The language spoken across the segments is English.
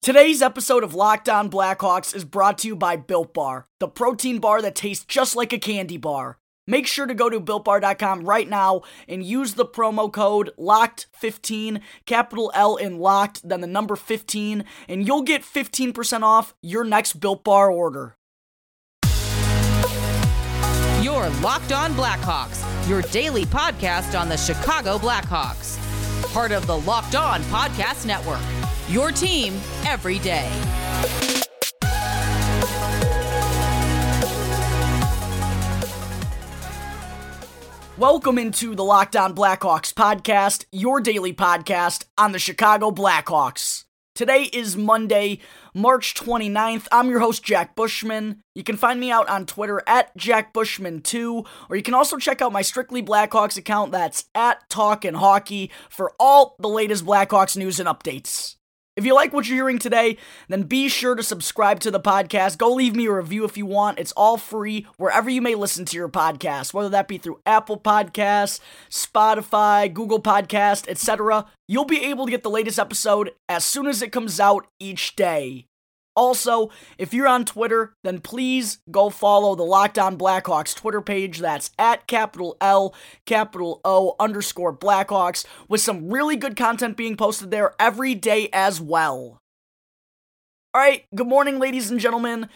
Today's episode of Locked On Blackhawks is brought to you by Built Bar, the protein bar that tastes just like a candy bar. Make sure to go to builtbar.com right now and use the promo code LOCKED15, capital L in locked, then the number 15, and you'll get 15% off your next Built Bar order. Your Locked On Blackhawks, your daily podcast on the Chicago Blackhawks. Part of the Locked On Podcast Network. Your team every day. Welcome into the Locked On Blackhawks podcast, your daily podcast on the Chicago Blackhawks. Today is Monday, March 29th. I'm your host, Jack Bushman. You can find me out on Twitter at JackBushman2, or you can also check out my Strictly Blackhawks account that's at Talkin' Hockey for all the latest Blackhawks news and updates. If you like what you're hearing today, then be sure to subscribe to the podcast. Go leave me a review if you want. It's all free wherever you may listen to your podcast, whether that be through Apple Podcasts, Spotify, Google Podcast, etc. You'll be able to get the latest episode as soon as it comes out each day. Also, if you're on Twitter, then please go follow the Locked On Blackhawks Twitter page. That's at capital L, capital O underscore Blackhawks, with some really good content being posted there every day as well. All right, good morning, ladies and gentlemen.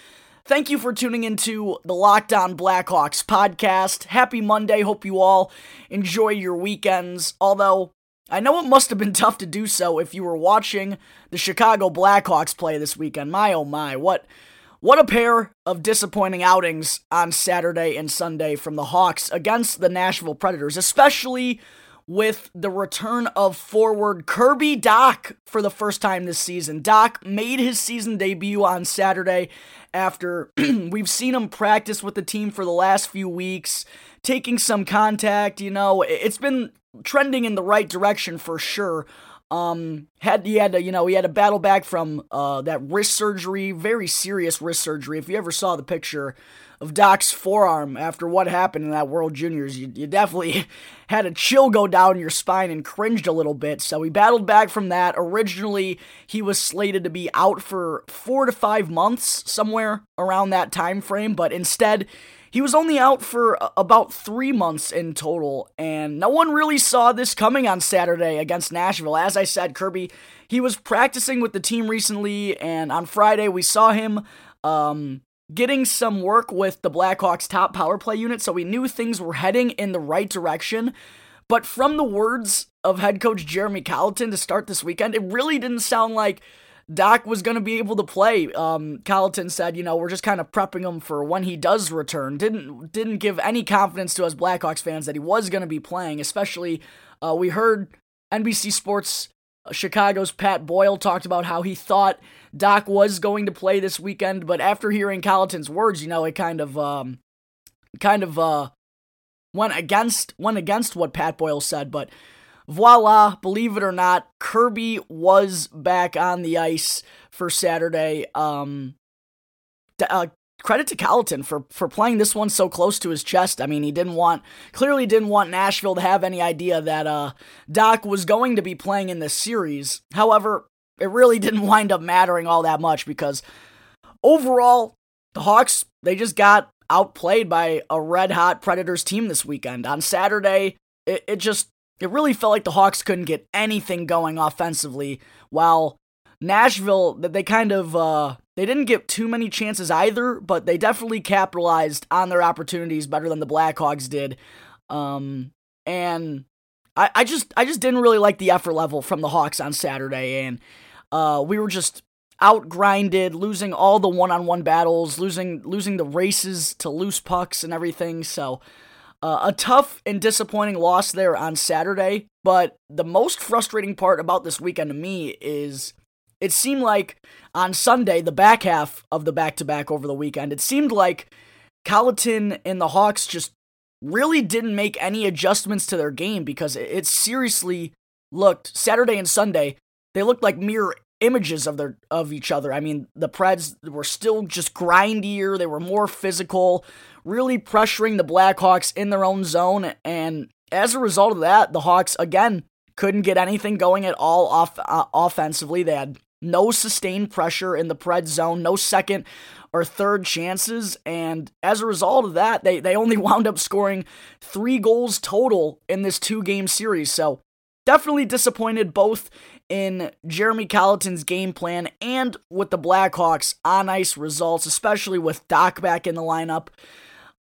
Thank you for tuning into the Locked On Blackhawks podcast. Happy Monday. Hope you all enjoy your weekends. Although, I know it must have been tough to do so if you were watching the Chicago Blackhawks play this weekend. My oh my, what what a pair of disappointing outings on Saturday and Sunday from the Hawks against the Nashville Predators, especially with the return of forward Kirby Dach for the first time this season. Dach made his season debut on Saturday after we've seen him practice with the team for the last few weeks, taking some contact, you know, it's been trending in the right direction for sure. Um, had he had to, you know, he had a battle back from uh that wrist surgery, very serious wrist surgery. If you ever saw the picture of Dach's forearm after what happened in that World Juniors, you, you definitely had a chill go down your spine and cringed a little bit. So he battled back from that. Originally, he was slated to be out for four to five months, somewhere around that time frame, but instead he was only out for about three months in total, and no one really saw this coming on Saturday against Nashville. As I said, Kirby, he was practicing with the team recently, and on Friday we saw him um, getting some work with the Blackhawks' top power play unit, so we knew things were heading in the right direction. But from the words of head coach Jeremy Colliton to start this weekend, it really didn't sound like Dach was going to be able to play. Um, Colliton said, you know, we're just kind of prepping him for when he does return. Didn't didn't give any confidence to us Blackhawks fans that he was going to be playing. Especially, uh, we heard NBC Sports uh, Chicago's Pat Boyle talked about how he thought Dach was going to play this weekend, but after hearing Colliton's words, you know, it kind of um, kind of uh, went against went against what Pat Boyle said, but voila, believe it or not, Kirby was back on the ice for Saturday. Um, uh, credit to Colliton for for playing this one so close to his chest. I mean, he didn't want clearly didn't want Nashville to have any idea that uh, Dach was going to be playing in this series. However, it really didn't wind up mattering all that much because overall, the Hawks they just got outplayed by a red hot Predators team this weekend. On Saturday, it, it just it really felt like the Hawks couldn't get anything going offensively, while Nashville, they kind of, uh, they didn't get too many chances either, but they definitely capitalized on their opportunities better than the Blackhawks did. Um, and I, I just, I just didn't really like the effort level from the Hawks on Saturday, and uh, we were just outgrinded, losing all the one-on-one battles, losing, losing the races to loose pucks and everything. So, uh, a tough and disappointing loss there on Saturday, but the most frustrating part about this weekend to me is it seemed like on Sunday, the back half of the back to back over the weekend, it seemed like Colliton and the Hawks just really didn't make any adjustments to their game because it seriously looked Saturday and Sunday, they looked like mirror images of their of each other. I mean, the Preds were still just grindier, they were more physical, really pressuring the Blackhawks in their own zone and as a result of that, the Hawks again couldn't get anything going at all off uh, offensively. They had no sustained pressure in the Pred zone, no second or third chances. And as a result of that, they, they only wound up scoring three goals total in this two game series. So definitely disappointed both in Jeremy Colliton's game plan and with the Blackhawks on ice results, especially with Dach back in the lineup.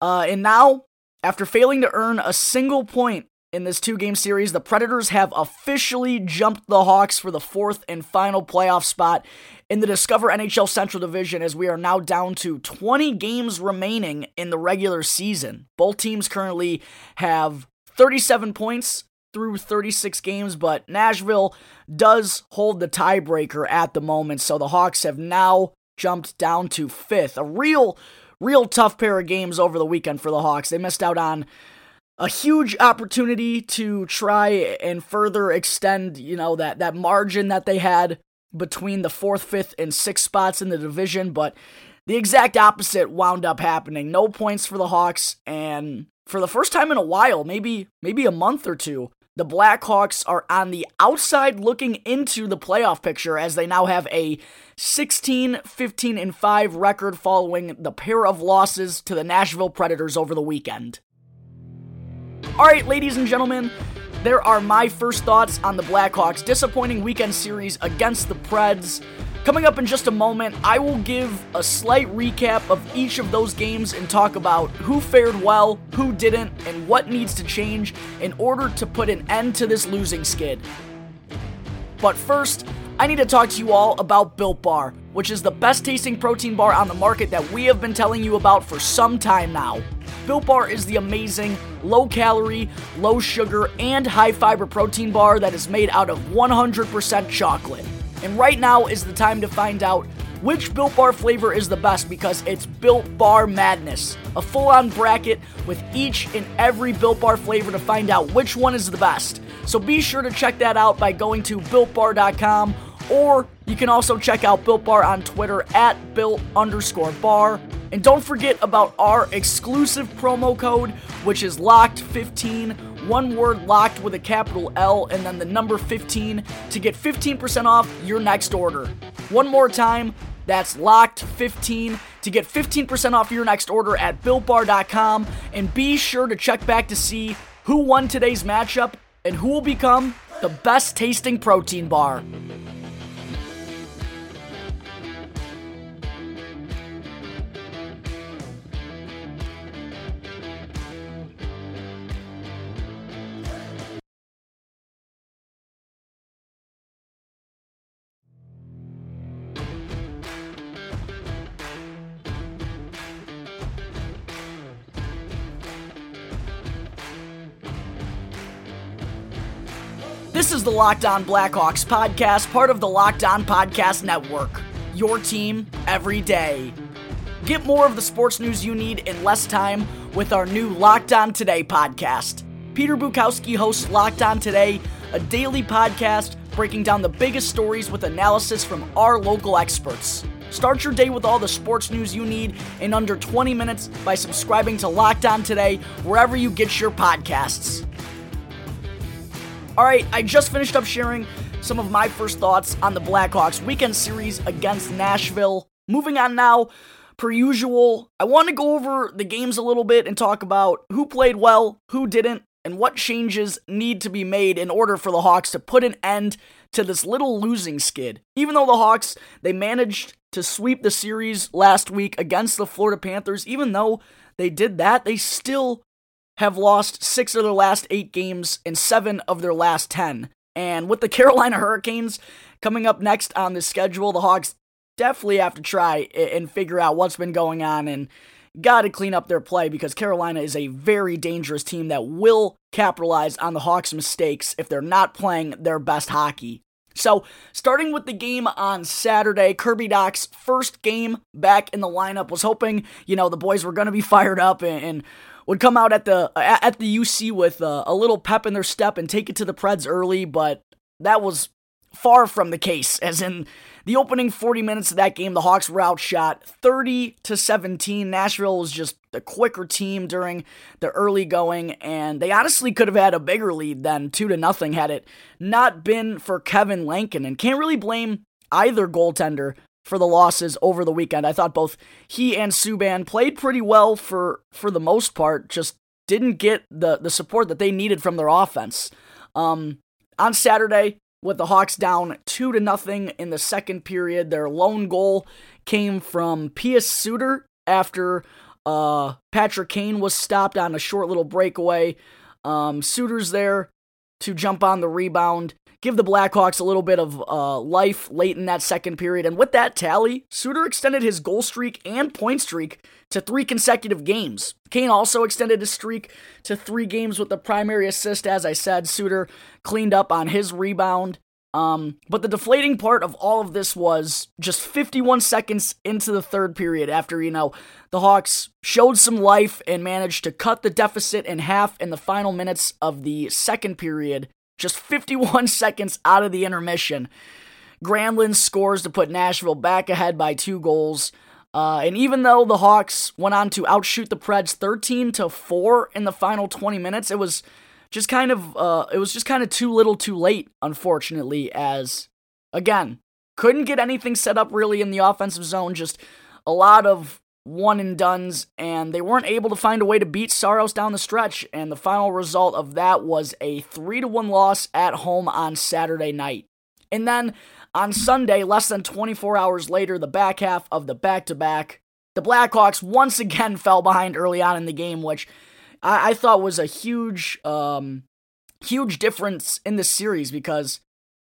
Uh, and now, after failing to earn a single point in this two game series, the Predators have officially jumped the Hawks for the fourth and final playoff spot in the Discover NHL Central Division as we are now down to 20 games remaining in the regular season. Both teams currently have 37 points through 36 games, but Nashville does hold the tiebreaker at the moment, so the Hawks have now jumped down to fifth. A real, real tough pair of games over the weekend for the Hawks. They missed out on a huge opportunity to try and further extend, you know, that that margin that they had between the fourth, fifth, and sixth spots in the division, but the exact opposite wound up happening. No points for the Hawks, and for the first time in a while, maybe maybe a month or two, the Blackhawks are on the outside looking into the playoff picture as they now have a 16 15 and 5 record following the pair of losses to the Nashville Predators over the weekend. All right, ladies and gentlemen, there are my first thoughts on the Blackhawks' disappointing weekend series against the Preds. Coming up in just a moment, I will give a slight recap of each of those games and talk about who fared well, who didn't, and what needs to change in order to put an end to this losing skid. But first, I need to talk to you all about Built Bar, which is the best tasting protein bar on the market that we have been telling you about for some time now. Built Bar is the amazing, low calorie, low sugar, and high fiber protein bar that is made out of 100% chocolate. And right now is the time to find out which Built Bar flavor is the best because it's Built Bar Madness. A full on bracket with each and every Built Bar flavor to find out which one is the best. So be sure to check that out by going to BuiltBar.com or you can also check out Built Bar on Twitter at Built underscore bar. And don't forget about our exclusive promo code, which is LOCKED15, one word locked with a capital L and then the number 15 to get 15% off your next order. One more time, that's locked15 to get 15% off your next order at builtbar.com. And be sure to check back to see who won today's matchup and who will become the best tasting protein bar. Is the Locked On Blackhawks podcast, part of the Locked On Podcast Network. Your team every day. Get more of the sports news you need in less time with our new Locked On Today podcast. Peter Bukowski hosts Locked On Today, a daily podcast breaking down the biggest stories with analysis from our local experts. Start your day with all the sports news you need in under 20 minutes by subscribing to Locked On Today wherever you get your podcasts. All right, I just finished up sharing some of my first thoughts on the Blackhawks weekend series against Nashville. Moving on now, per usual, I want to go over the games a little bit and talk about who played well, who didn't, and what changes need to be made in order for the Hawks to put an end to this little losing skid. Even though the Hawks, they managed to sweep the series last week against the Florida Panthers, even though they did that, they still have lost six of their last eight games and seven of their last 10. And with the Carolina Hurricanes coming up next on the schedule, the Hawks definitely have to try and figure out what's been going on and got to clean up their play because Carolina is a very dangerous team that will capitalize on the Hawks' mistakes if they're not playing their best hockey. So, starting with the game on Saturday, Kirby Dach's first game back in the lineup was hoping, you know, the boys were going to be fired up and, and would come out at the at the UC with a, little pep in their step and take it to the Preds early, but that was far from the case. As in the opening 40 minutes of that game, the Hawks were outshot 30 to 17. Nashville was just the quicker team during the early going, and they honestly could have had a bigger lead than two to nothing had it not been for Kevin Lankinen. And can't really blame either goaltender for the losses over the weekend. I thought both he and Subban played pretty well for for the most part, just didn't get the the support that they needed from their offense. Um, on Saturday, with the Hawks down two to nothing in the second period, their lone goal came from Pius Suter after uh, Patrick Kane was stopped on a short little breakaway. Um, Suter's there to jump on the rebound, give the Blackhawks a little bit of uh, life late in that second period. And with that tally, Suter extended his goal streak and point streak to three consecutive games. Kane also extended his streak to three games with the primary assist. As I said, Suter cleaned up on his rebound. Um, but the deflating part of all of this was just 51 seconds into the third period after, you know, the Hawks showed some life and managed to cut the deficit in half in the final minutes of the second period just 51 seconds out of the intermission. Granlund scores to put Nashville back ahead by two goals. Uh, and even though the Hawks went on to outshoot the Preds 13 to 4 in the final 20 minutes, it was just kind of uh, it was just kind of too little too late, unfortunately, as again, couldn't get anything set up really in the offensive zone, just a lot of one and duns, and they weren't able to find a way to beat Saros down the stretch. And the final result of that was a 3 to 1 loss at home on Saturday night. And then on Sunday, less than 24 hours later, the back half of the back to back, the Blackhawks once again fell behind early on in the game, which I, I thought was a huge, um, huge difference in the series because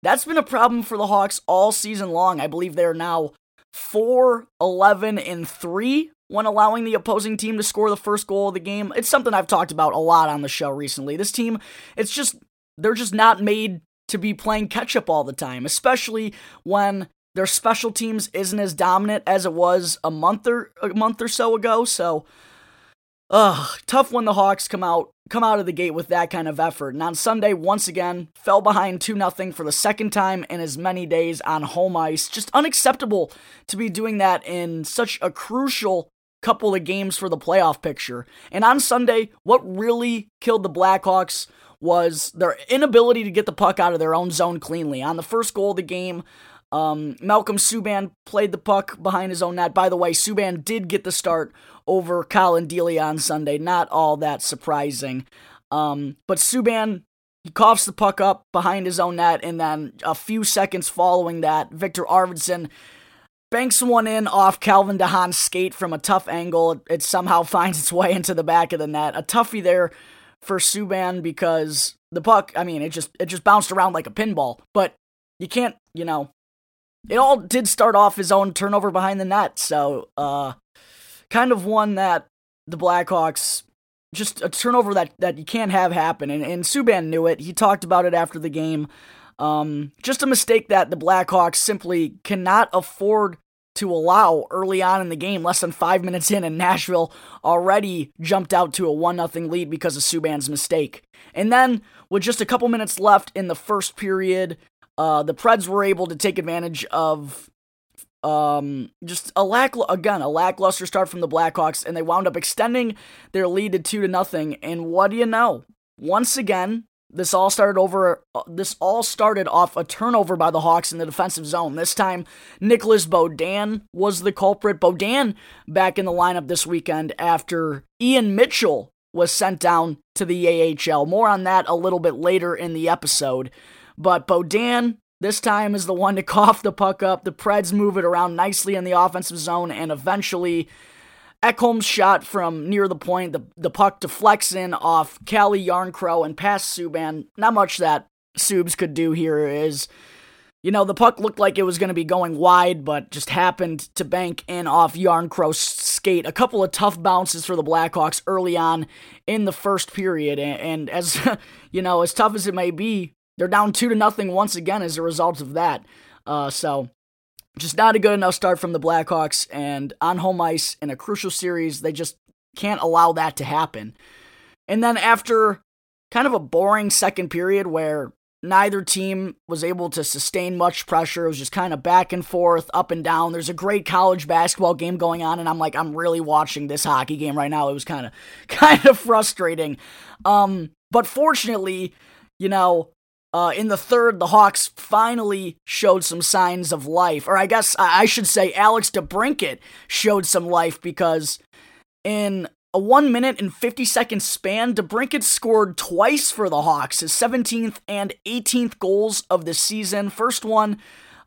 that's been a problem for the Hawks all season long. I believe they're now 4 11 and 3 when allowing the opposing team to score the first goal of the game. It's something I've talked about a lot on the show recently. This team, it's just, they're just not made to be playing catch up all the time, especially when their special teams isn't as dominant as it was a month or a month or so ago. So, ugh, tough when the Hawks come out come out of the gate with that kind of effort. And on Sunday, once again, fell behind 2 0 for the second time in as many days on home ice. Just unacceptable to be doing that in such a crucial couple of games for the playoff picture. And on Sunday, what really killed the Blackhawks was their inability to get the puck out of their own zone cleanly. On the first goal of the game, um, Malcolm Subban played the puck behind his own net. By the way, Subban did get the start over Collin Delia on Sunday. Not all that surprising. Um, but Subban, he coughs the puck up behind his own net, and then a few seconds following that, Viktor Arvidsson banks one in off Calvin DeHaan's skate from a tough angle. It, it somehow finds its way into the back of the net. A toughie there for Subban because the puck, I mean, it just it just bounced around like a pinball. But you can't, you know, it all did start off his own turnover behind the net. So, uh, kind of one that the Blackhawks just a turnover that that you can't have happen. And, and Subban knew it. He talked about it after the game. Um, just a mistake that the Blackhawks simply cannot afford to allow early on in the game, less than five minutes in, and Nashville already jumped out to a 1 0 lead because of Subban's mistake. And then, with just a couple minutes left in the first period, uh, the Preds were able to take advantage of um, just a lack again a lackluster start from the Blackhawks, and they wound up extending their lead to two to nothing. And what do you know? Once again, this all started over. Uh, this all started off a turnover by the Hawks in the defensive zone. This time, Nicolas Beaudin was the culprit. Beaudin back in the lineup this weekend after Ian Mitchell was sent down to the AHL. More on that a little bit later in the episode. But Beaudin this time is the one to cough the puck up. The Preds move it around nicely in the offensive zone, and eventually, Ekholm's shot from near the point, the, the puck deflects in off Calle Jarnkrok and past Subban. Not much that Subs could do here is, you know, the puck looked like it was going to be going wide, but just happened to bank in off Jarnkrok's skate. A couple of tough bounces for the Blackhawks early on in the first period, and, and as, you know, as tough as it may be, they're down two to nothing once again as a result of that. Uh, so just not a good enough start from the Blackhawks, and on home ice in a crucial series, they just can't allow that to happen. And then after kind of a boring second period where neither team was able to sustain much pressure. It was just kind of back and forth, up and down. There's a great college basketball game going on, and I'm like, I'm really watching this hockey game right now. It was kind of kind of frustrating. Um, but fortunately, you know, Uh, in the third, the Hawks finally showed some signs of life. Or I guess I should say Alex DeBrincat showed some life because in a 1 minute and 50 second span, DeBrincat scored twice for the Hawks, his 17th and 18th goals of the season. First one,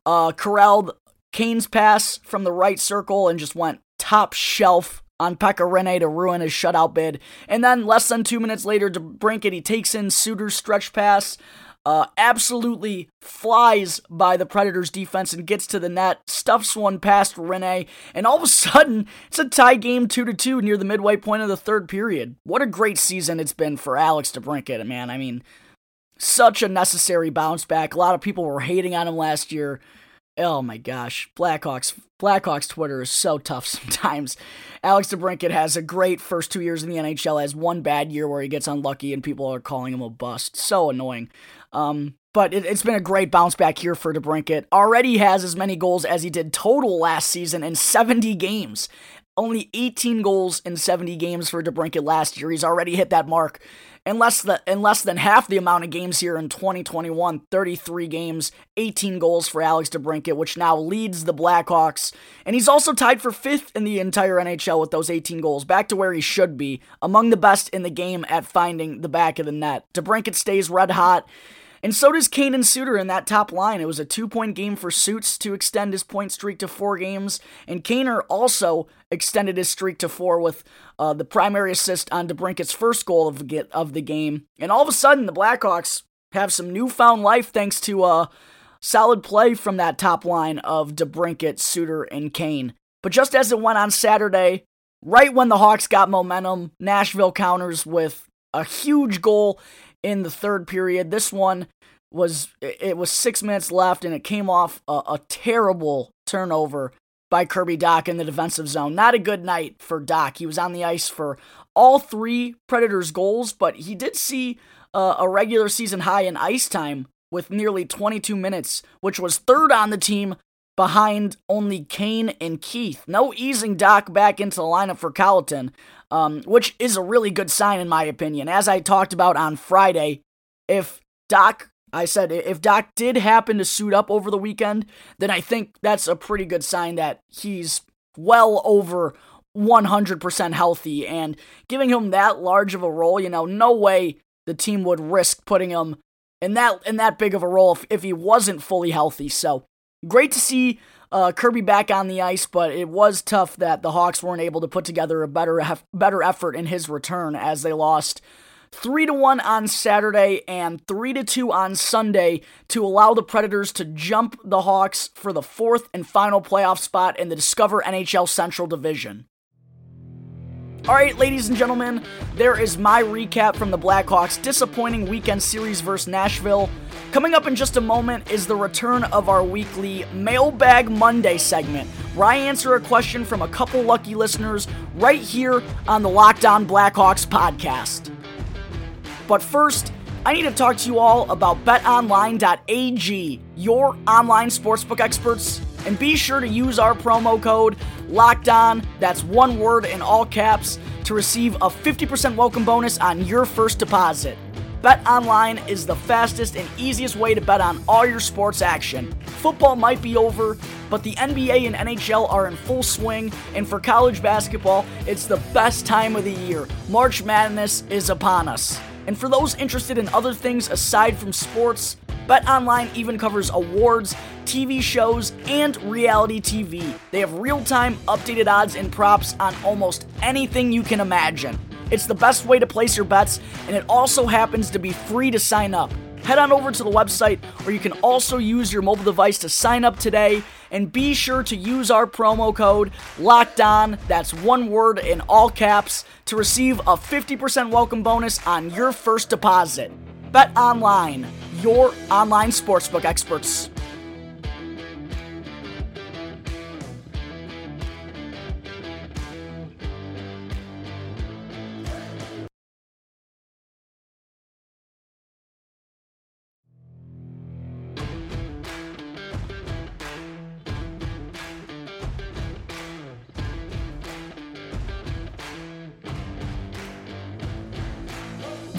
uh, corralled Kane's pass from the right circle and just went top shelf on Pekka Rinne to ruin his shutout bid. And then less than two minutes later, DeBrincat, he takes in Suter's stretch pass uh, absolutely flies by the Predators defense and gets to the net, stuffs one past Rinne, and all of a sudden it's a tie game 2 to 2 near the midway point of the third period. What a great season it's been for Alex DeBrincat, man. I mean, such a necessary bounce back. A lot of people were hating on him last year. Oh my gosh, Blackhawks Blackhawks Twitter is so tough sometimes. Alex DeBrincat has a great first two years in the NHL, has one bad year where he gets unlucky and people are calling him a bust. So annoying. Um, but it, has been a great bounce back here for DeBrincat. Already has as many goals as he did total last season in 70 games. Only 18 goals in 70 games for DeBrincat last year. He's already hit that mark in less, than, in less than half the amount of games here in 2021. 33 games, 18 goals for Alex DeBrincat, which now leads the Blackhawks. And he's also tied for fifth in the entire NHL with those 18 goals, back to where he should be, among the best in the game at finding the back of the net. DeBrincat stays red hot. And so does Kane and Suter in that top line. It was a two point game for Suits to extend his point streak to four games. And Kaner also extended his streak to four with uh, the primary assist on DeBrincat's first goal of the, of the game. And all of a sudden, the Blackhawks have some newfound life thanks to uh, solid play from that top line of DeBrincat, Suter, and Kane. But just as it went on Saturday, right when the Hawks got momentum, Nashville counters with a huge goal in the third period. This one was it was six minutes left, and it came off a, a terrible turnover by Kirby Dach in the defensive zone. Not a good night for Dach. He was on the ice for all three Predators goals, but he did see uh, a regular season high in ice time with nearly 22 minutes, which was third on the team behind only Kane and Keith. No easing Dach back into the lineup for Colliton um, which is a really good sign in my opinion. As I talked about on Friday, if Dach I said if Dach did happen to suit up over the weekend, then I think that's a pretty good sign that he's well over 100% healthy and giving him that large of a role, you know, no way the team would risk putting him in that in that big of a role if, if he wasn't fully healthy. So, great to see uh, Kirby back on the ice, but it was tough that the Hawks weren't able to put together a better better effort in his return as they lost three to one on Saturday and three to two on Sunday to allow the Predators to jump the Hawks for the fourth and final playoff spot in the Discover NHL Central Division. All right, ladies and gentlemen, there is my recap from the Blackhawks' disappointing weekend series versus Nashville. Coming up in just a moment is the return of our weekly Mailbag Monday segment, where I answer a question from a couple lucky listeners right here on the Locked On Blackhawks podcast. But first, I need to talk to you all about betonline.ag, your online sportsbook experts, and be sure to use our promo code Locked On, that's one word in all caps, to receive a 50% welcome bonus on your first deposit. Bet Online is the fastest and easiest way to bet on all your sports action. Football might be over, but the NBA and NHL are in full swing, and for college basketball, it's the best time of the year. March Madness is upon us. And for those interested in other things aside from sports, BetOnline even covers awards, TV shows, and reality TV. They have real time, updated odds and props on almost anything you can imagine. It's the best way to place your bets, and it also happens to be free to sign up. Head on over to the website, or you can also use your mobile device to sign up today. And be sure to use our promo code Locked On, that's one word in all caps, to receive a 50% welcome bonus on your first deposit. Bet Online, your online sportsbook experts.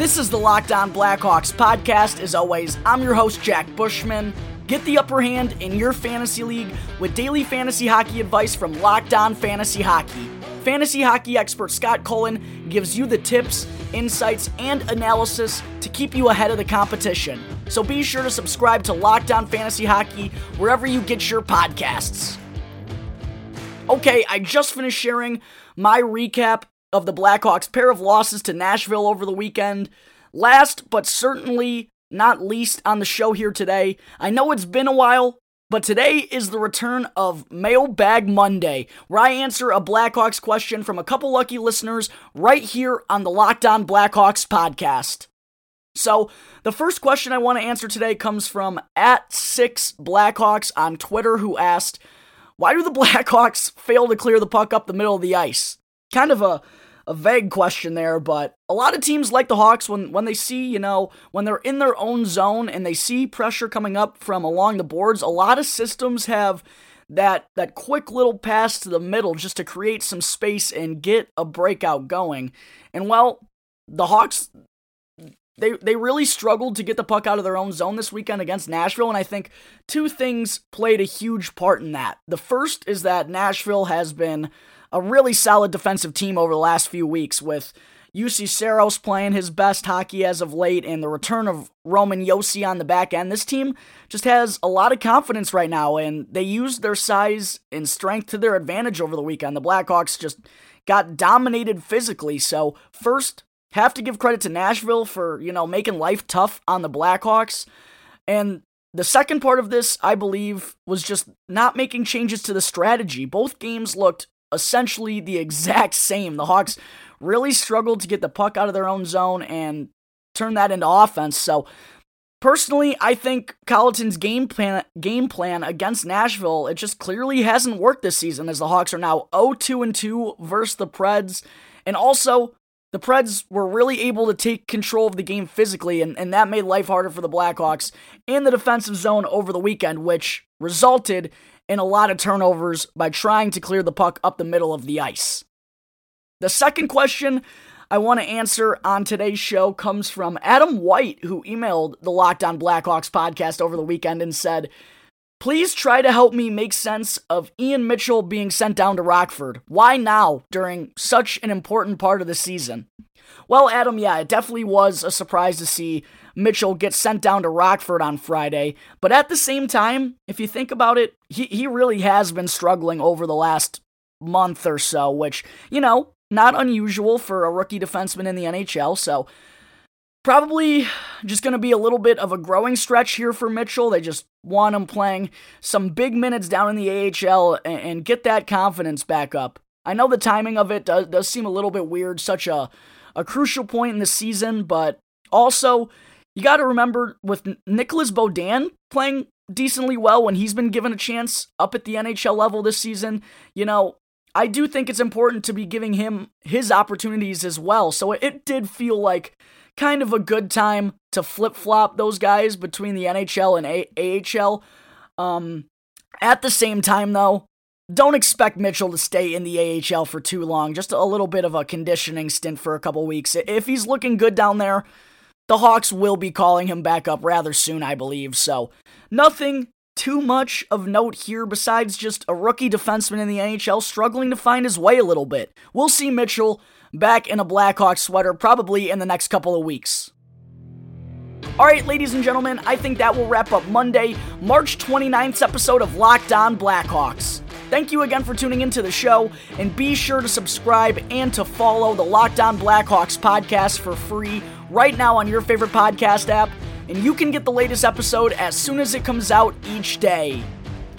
This is the Locked On Blackhawks podcast. As always, I'm your host, Jack Bushman. Get the upper hand in your fantasy league with daily fantasy hockey advice from Locked On Fantasy Hockey. Fantasy hockey expert Scott Cullen gives you the tips, insights, and analysis to keep you ahead of the competition. So be sure to subscribe to Locked On Fantasy Hockey wherever you get your podcasts. Okay, I just finished sharing my recap of the Blackhawks' pair of losses to Nashville over the weekend. Last but certainly not least on the show here today, I know it's been a while, but today is the return of Mailbag Monday, where I answer a Blackhawks question from a couple lucky listeners right here on the Locked On Blackhawks podcast. So, the first question I want to answer today comes from at six Blackhawks on Twitter, who asked, Why do the Blackhawks fail to clear the puck up the middle of the ice? Kind of a a vague question there, but a lot of teams like the Hawks when when they see, you know, when they're in their own zone and they see pressure coming up from along the boards, a lot of systems have that that quick little pass to the middle just to create some space and get a breakout going. And well, the Hawks they they really struggled to get the puck out of their own zone this weekend against Nashville and I think two things played a huge part in that. The first is that Nashville has been a really solid defensive team over the last few weeks with Juuse Saros playing his best hockey as of late and the return of Roman Josi on the back end. This team just has a lot of confidence right now and they used their size and strength to their advantage over the weekend. The Blackhawks just got dominated physically. So, first, have to give credit to Nashville for, you know, making life tough on the Blackhawks. And the second part of this, I believe, was just not making changes to the strategy. Both games looked essentially the exact same. The Hawks really struggled to get the puck out of their own zone and turn that into offense. So personally, I think Colliton's game plan game plan against Nashville, it just clearly hasn't worked this season as the Hawks are now 0-2 and 2 versus the Preds. And also, the Preds were really able to take control of the game physically, and, and that made life harder for the Blackhawks in the defensive zone over the weekend, which resulted in a lot of turnovers by trying to clear the puck up the middle of the ice. The second question I want to answer on today's show comes from Adam White, who emailed the Locked On Blackhawks podcast over the weekend and said, Please try to help me make sense of Ian Mitchell being sent down to Rockford. Why now, during such an important part of the season? Well, Adam, yeah, it definitely was a surprise to see Mitchell gets sent down to Rockford on Friday. But at the same time, if you think about it, he, he really has been struggling over the last month or so, which, you know, not unusual for a rookie defenseman in the NHL. So probably just going to be a little bit of a growing stretch here for Mitchell. They just want him playing some big minutes down in the AHL and, and get that confidence back up. I know the timing of it does, does seem a little bit weird, such a, a crucial point in the season, but also you got to remember with Nicolas Beaudin playing decently well when he's been given a chance up at the NHL level this season, you know, I do think it's important to be giving him his opportunities as well. So it did feel like kind of a good time to flip flop those guys between the NHL and a- AHL. Um, at the same time, though, don't expect Mitchell to stay in the AHL for too long. Just a little bit of a conditioning stint for a couple weeks. If he's looking good down there, the Hawks will be calling him back up rather soon, I believe. So, nothing too much of note here besides just a rookie defenseman in the NHL struggling to find his way a little bit. We'll see Mitchell back in a Blackhawks sweater probably in the next couple of weeks. Alright, ladies and gentlemen, I think that will wrap up Monday, March 29th episode of Locked On Blackhawks. Thank you again for tuning into the show, and be sure to subscribe and to follow the Locked On Blackhawks podcast for free right now on your favorite podcast app, and you can get the latest episode as soon as it comes out each day.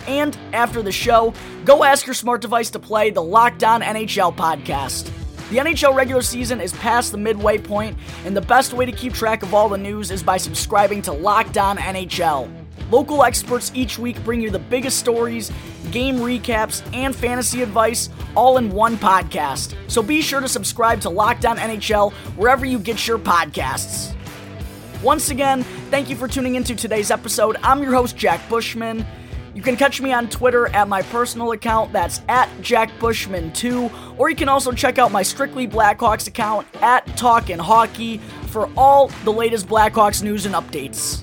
And after the show, go ask your smart device to play the Locked On NHL podcast. The NHL regular season is past the midway point, and the best way to keep track of all the news is by subscribing to Locked On NHL. Local experts each week bring you the biggest stories, game recaps, and fantasy advice all in one podcast. So be sure to subscribe to Locked On NHL wherever you get your podcasts. Once again, thank you for tuning into today's episode. I'm your host, Jack Bushman. You can catch me on Twitter at my personal account, that's at Jack Bushman2, or you can also check out my Strictly Blackhawks account at Talkin' Hockey for all the latest Blackhawks news and updates.